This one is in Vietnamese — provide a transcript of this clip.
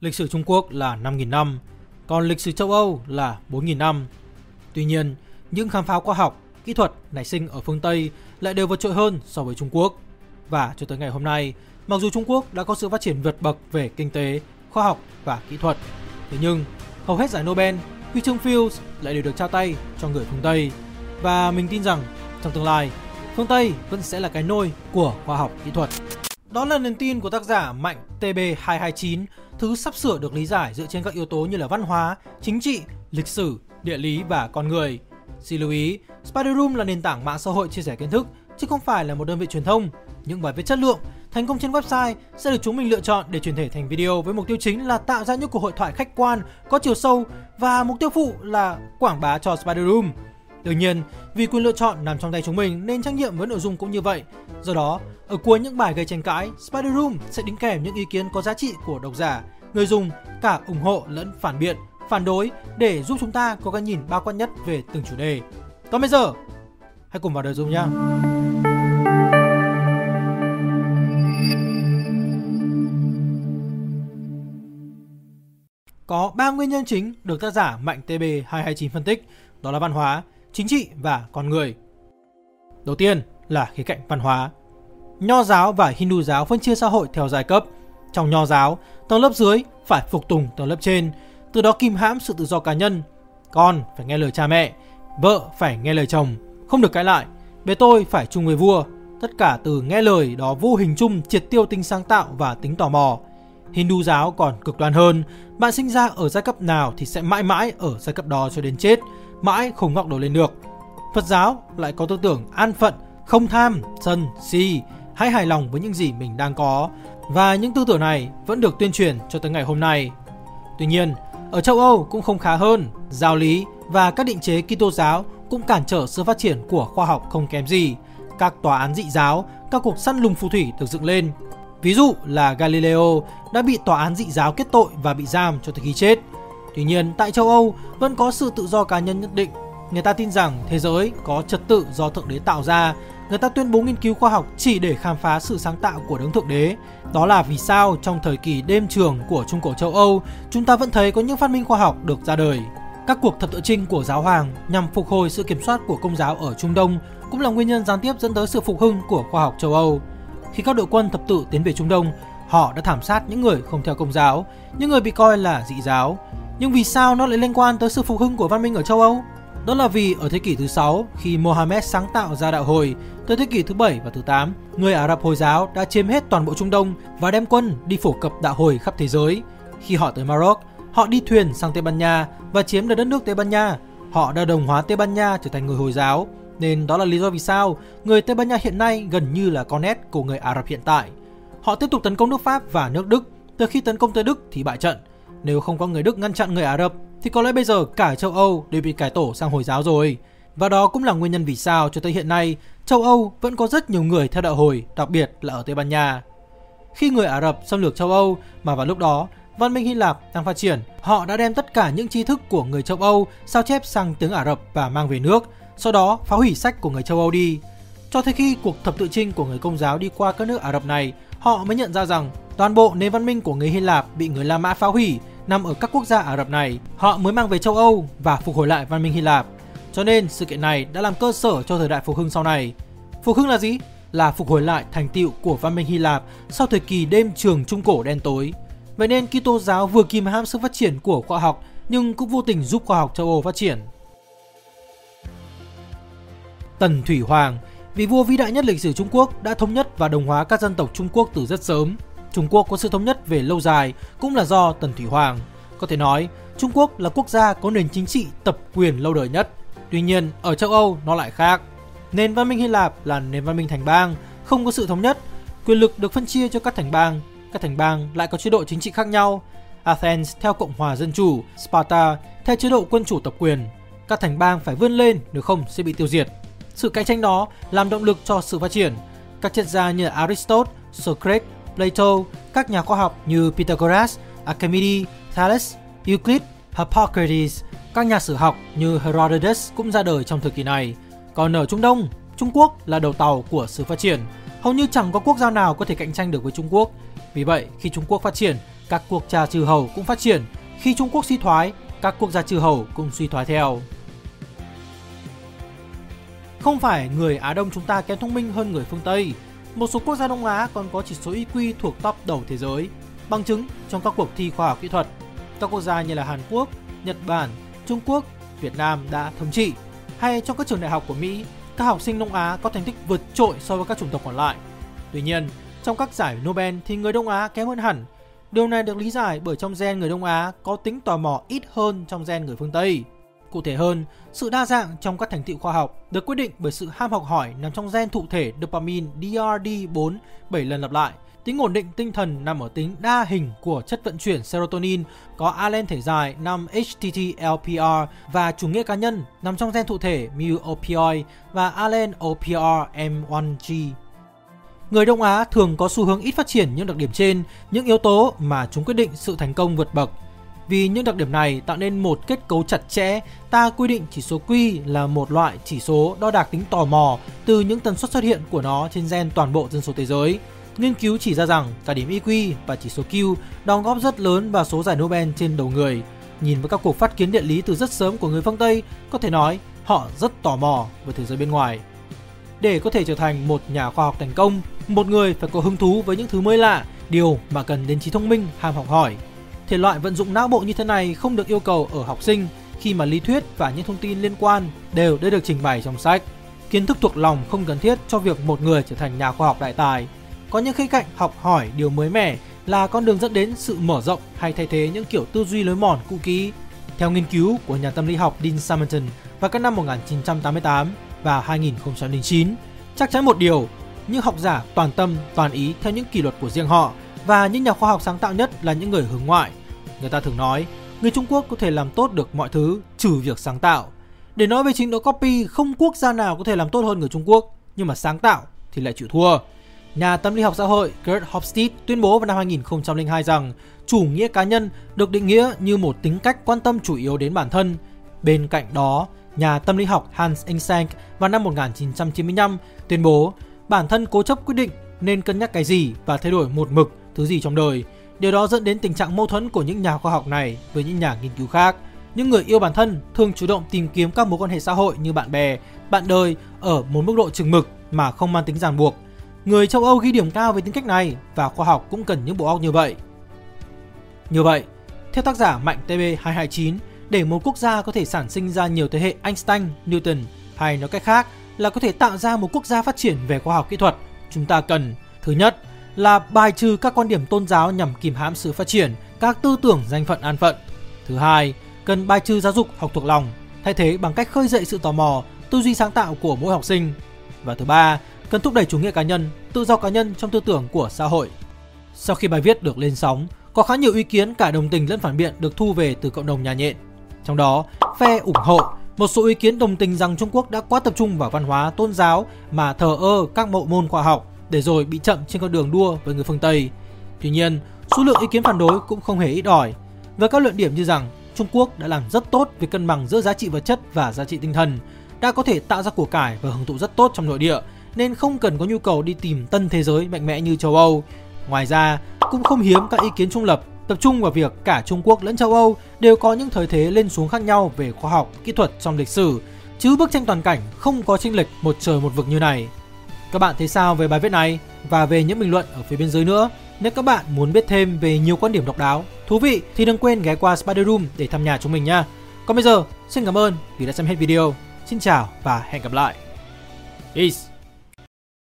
Lịch sử Trung Quốc là 5.000 năm, còn lịch sử châu Âu là 4.000 năm. Tuy nhiên, những khám phá khoa học, kỹ thuật nảy sinh ở phương Tây lại đều vượt trội hơn so với Trung Quốc. Và cho tới ngày hôm nay, mặc dù Trung Quốc đã có sự phát triển vượt bậc về kinh tế, khoa học và kỹ thuật, thế nhưng hầu hết giải Nobel, huy chương Fields lại đều được trao tay cho người phương Tây. Và mình tin rằng trong tương lai, phương Tây vẫn sẽ là cái nôi của khoa học kỹ thuật. Đó là niềm tin của tác giả Mạnh TB229, thứ sắp sửa được lý giải dựa trên các yếu tố như là văn hóa, chính trị, lịch sử, địa lý và con người. Xin lưu ý, Spider Room là nền tảng mạng xã hội chia sẻ kiến thức, chứ không phải là một đơn vị truyền thông. Những bài viết chất lượng, thành công trên website sẽ được chúng mình lựa chọn để truyền thể thành video với mục tiêu chính là tạo ra những cuộc hội thoại khách quan, có chiều sâu và mục tiêu phụ là quảng bá cho Spider Room. Đương nhiên, vì quyền lựa chọn nằm trong tay chúng mình nên trách nhiệm với nội dung cũng như vậy. Do đó, ở cuối những bài gây tranh cãi, Spider Room sẽ đính kèm những ý kiến có giá trị của độc giả, người dùng, cả ủng hộ lẫn phản biện, phản đối để giúp chúng ta có cái nhìn bao quát nhất về từng chủ đề. Còn bây giờ, hãy cùng vào nội dung nhé. Có 3 nguyên nhân chính được tác giả Mạnh TB229 phân tích, đó là văn hóa, chính trị và con người. Đầu tiên là khía cạnh văn hóa. Nho giáo và Hindu giáo phân chia xã hội theo giai cấp. Trong nho giáo, tầng lớp dưới phải phục tùng tầng lớp trên, từ đó kìm hãm sự tự do cá nhân. Con phải nghe lời cha mẹ, vợ phải nghe lời chồng, không được cãi lại. Bề tôi phải chung với vua. Tất cả từ nghe lời đó vô hình chung triệt tiêu tính sáng tạo và tính tò mò. Hindu giáo còn cực đoan hơn, bạn sinh ra ở giai cấp nào thì sẽ mãi mãi ở giai cấp đó cho đến chết, mãi không ngóc đầu lên được. Phật giáo lại có tư tưởng an phận, không tham, sân, si, hãy hài lòng với những gì mình đang có và những tư tưởng này vẫn được tuyên truyền cho tới ngày hôm nay. Tuy nhiên, ở châu Âu cũng không khá hơn, giáo lý và các định chế Kitô giáo cũng cản trở sự phát triển của khoa học không kém gì. Các tòa án dị giáo, các cuộc săn lùng phù thủy được dựng lên. Ví dụ là Galileo đã bị tòa án dị giáo kết tội và bị giam cho tới khi chết. Tuy nhiên, tại châu Âu vẫn có sự tự do cá nhân nhất định. Người ta tin rằng thế giới có trật tự do Thượng Đế tạo ra. Người ta tuyên bố nghiên cứu khoa học chỉ để khám phá sự sáng tạo của Đấng Thượng Đế. Đó là vì sao trong thời kỳ đêm trường của Trung Cổ châu Âu, chúng ta vẫn thấy có những phát minh khoa học được ra đời. Các cuộc thập tự trinh của giáo hoàng nhằm phục hồi sự kiểm soát của công giáo ở Trung Đông cũng là nguyên nhân gián tiếp dẫn tới sự phục hưng của khoa học châu Âu. Khi các đội quân thập tự tiến về Trung Đông, họ đã thảm sát những người không theo công giáo, những người bị coi là dị giáo. Nhưng vì sao nó lại liên quan tới sự phục hưng của văn minh ở châu Âu? Đó là vì ở thế kỷ thứ 6, khi Mohammed sáng tạo ra đạo hồi, tới thế kỷ thứ 7 và thứ 8, người Ả Rập Hồi giáo đã chiếm hết toàn bộ Trung Đông và đem quân đi phổ cập đạo hồi khắp thế giới. Khi họ tới Maroc, họ đi thuyền sang Tây Ban Nha và chiếm được đất nước Tây Ban Nha. Họ đã đồng hóa Tây Ban Nha trở thành người Hồi giáo, nên đó là lý do vì sao người Tây Ban Nha hiện nay gần như là con nét của người Ả Rập hiện tại. Họ tiếp tục tấn công nước Pháp và nước Đức. Từ khi tấn công tới Đức thì bại trận. Nếu không có người Đức ngăn chặn người Ả Rập thì có lẽ bây giờ cả châu Âu đều bị cải tổ sang Hồi giáo rồi. Và đó cũng là nguyên nhân vì sao cho tới hiện nay châu Âu vẫn có rất nhiều người theo đạo hồi, đặc biệt là ở Tây Ban Nha. Khi người Ả Rập xâm lược châu Âu mà vào lúc đó văn minh Hy Lạp đang phát triển, họ đã đem tất cả những tri thức của người châu Âu sao chép sang tiếng Ả Rập và mang về nước, sau đó phá hủy sách của người châu Âu đi. Cho tới khi cuộc thập tự chinh của người công giáo đi qua các nước Ả Rập này, họ mới nhận ra rằng toàn bộ nền văn minh của người Hy Lạp bị người La Mã phá hủy nằm ở các quốc gia Ả Rập này. Họ mới mang về châu Âu và phục hồi lại văn minh Hy Lạp. Cho nên sự kiện này đã làm cơ sở cho thời đại phục hưng sau này. Phục hưng là gì? Là phục hồi lại thành tựu của văn minh Hy Lạp sau thời kỳ đêm trường trung cổ đen tối. Vậy nên Kitô giáo vừa kìm hãm sự phát triển của khoa học nhưng cũng vô tình giúp khoa học châu Âu phát triển. Tần Thủy Hoàng, vị vua vĩ đại nhất lịch sử Trung Quốc đã thống nhất và đồng hóa các dân tộc Trung Quốc từ rất sớm. Trung Quốc có sự thống nhất về lâu dài cũng là do Tần Thủy Hoàng. Có thể nói, Trung Quốc là quốc gia có nền chính trị tập quyền lâu đời nhất. Tuy nhiên, ở châu Âu nó lại khác. Nền văn minh Hy Lạp là nền văn minh thành bang, không có sự thống nhất. Quyền lực được phân chia cho các thành bang. Các thành bang lại có chế độ chính trị khác nhau. Athens theo Cộng hòa Dân chủ, Sparta theo chế độ quân chủ tập quyền. Các thành bang phải vươn lên nếu không sẽ bị tiêu diệt. Sự cạnh tranh đó làm động lực cho sự phát triển. Các triết gia như Aristotle, Socrates, Plato, các nhà khoa học như Pythagoras, Archimedes, Thales, Euclid, Hippocrates, các nhà sử học như Herodotus cũng ra đời trong thời kỳ này. Còn ở Trung Đông, Trung Quốc là đầu tàu của sự phát triển. Hầu như chẳng có quốc gia nào có thể cạnh tranh được với Trung Quốc. Vì vậy, khi Trung Quốc phát triển, các quốc gia trừ hầu cũng phát triển, khi Trung Quốc suy thoái, các quốc gia trừ hầu cũng suy thoái theo. Không phải người Á Đông chúng ta kém thông minh hơn người phương Tây, một số quốc gia Đông Á còn có chỉ số IQ thuộc top đầu thế giới, bằng chứng trong các cuộc thi khoa học kỹ thuật. Các quốc gia như là Hàn Quốc, Nhật Bản, Trung Quốc, Việt Nam đã thống trị. Hay trong các trường đại học của Mỹ, các học sinh Đông Á có thành tích vượt trội so với các chủng tộc còn lại. Tuy nhiên, trong các giải Nobel thì người Đông Á kém hơn hẳn. Điều này được lý giải bởi trong gen người Đông Á có tính tò mò ít hơn trong gen người phương Tây. Cụ thể hơn, sự đa dạng trong các thành tựu khoa học được quyết định bởi sự ham học hỏi nằm trong gen thụ thể dopamine DRD4 7 lần lặp lại. Tính ổn định tinh thần nằm ở tính đa hình của chất vận chuyển serotonin có alen thể dài 5 HTT-LPR và chủ nghĩa cá nhân nằm trong gen thụ thể mu opioid và alen OPR M1G. Người Đông Á thường có xu hướng ít phát triển những đặc điểm trên, những yếu tố mà chúng quyết định sự thành công vượt bậc. Vì những đặc điểm này tạo nên một kết cấu chặt chẽ, ta quy định chỉ số Q là một loại chỉ số đo đạc tính tò mò từ những tần suất xuất hiện của nó trên gen toàn bộ dân số thế giới. Nghiên cứu chỉ ra rằng cả điểm IQ và chỉ số Q đóng góp rất lớn vào số giải Nobel trên đầu người. Nhìn vào các cuộc phát kiến địa lý từ rất sớm của người phương Tây, có thể nói họ rất tò mò về thế giới bên ngoài. Để có thể trở thành một nhà khoa học thành công, một người phải có hứng thú với những thứ mới lạ, điều mà cần đến trí thông minh, ham học hỏi. Thể loại vận dụng não bộ như thế này không được yêu cầu ở học sinh khi mà lý thuyết và những thông tin liên quan đều đã được trình bày trong sách. Kiến thức thuộc lòng không cần thiết cho việc một người trở thành nhà khoa học đại tài. Có những khía cạnh học hỏi điều mới mẻ là con đường dẫn đến sự mở rộng hay thay thế những kiểu tư duy lối mòn cũ kỹ. Theo nghiên cứu của nhà tâm lý học Dean Simonton vào các năm 1988 và 2009, chắc chắn một điều, những học giả toàn tâm, toàn ý theo những kỷ luật của riêng họ và những nhà khoa học sáng tạo nhất là những người hướng ngoại. Người ta thường nói, người Trung Quốc có thể làm tốt được mọi thứ trừ việc sáng tạo. Để nói về trình độ copy, không quốc gia nào có thể làm tốt hơn người Trung Quốc, nhưng mà sáng tạo thì lại chịu thua. Nhà tâm lý học xã hội Kurt Hofstede tuyên bố vào năm 2002 rằng chủ nghĩa cá nhân được định nghĩa như một tính cách quan tâm chủ yếu đến bản thân. Bên cạnh đó, nhà tâm lý học Hans Eysenck vào năm 1995 tuyên bố bản thân cố chấp quyết định nên cân nhắc cái gì và thay đổi một mực thứ gì trong đời. Điều đó dẫn đến tình trạng mâu thuẫn của những nhà khoa học này với những nhà nghiên cứu khác. Những người yêu bản thân thường chủ động tìm kiếm các mối quan hệ xã hội như bạn bè, bạn đời ở một mức độ chừng mực mà không mang tính ràng buộc. Người châu Âu ghi điểm cao về tính cách này và khoa học cũng cần những bộ óc như vậy. Như vậy, theo tác giả Mạnh TB229, để một quốc gia có thể sản sinh ra nhiều thế hệ Einstein, Newton hay nói cách khác là có thể tạo ra một quốc gia phát triển về khoa học kỹ thuật, chúng ta cần thứ nhất là bài trừ các quan điểm tôn giáo nhằm kìm hãm sự phát triển các tư tưởng danh phận an phận. Thứ hai, cần bài trừ giáo dục học thuộc lòng, thay thế bằng cách khơi dậy sự tò mò, tư duy sáng tạo của mỗi học sinh. Và thứ ba, cần thúc đẩy chủ nghĩa cá nhân, tự do cá nhân trong tư tưởng của xã hội. Sau khi bài viết được lên sóng, có khá nhiều ý kiến cả đồng tình lẫn phản biện được thu về từ cộng đồng nhà nhện. Trong đó, phe ủng hộ một số ý kiến đồng tình rằng Trung Quốc đã quá tập trung vào văn hóa tôn giáo mà thờ ơ các bộ môn khoa học để rồi bị chậm trên con đường đua với người phương Tây. Tuy nhiên, số lượng ý kiến phản đối cũng không hề ít ỏi. Với các luận điểm như rằng Trung Quốc đã làm rất tốt việc cân bằng giữa giá trị vật chất và giá trị tinh thần, đã có thể tạo ra của cải và hưởng thụ rất tốt trong nội địa, nên không cần có nhu cầu đi tìm tân thế giới mạnh mẽ như châu Âu. Ngoài ra, cũng không hiếm các ý kiến trung lập tập trung vào việc cả Trung Quốc lẫn châu Âu đều có những thời thế lên xuống khác nhau về khoa học, kỹ thuật trong lịch sử, chứ bức tranh toàn cảnh không có chênh lệch một trời một vực như này. Các bạn thấy sao về bài viết này và về những bình luận ở phía bên dưới nữa? Nếu các bạn muốn biết thêm về nhiều quan điểm độc đáo, thú vị thì đừng quên ghé qua Spider Room để thăm nhà chúng mình nha. Còn bây giờ, xin cảm ơn vì đã xem hết video. Xin chào và hẹn gặp lại. Peace.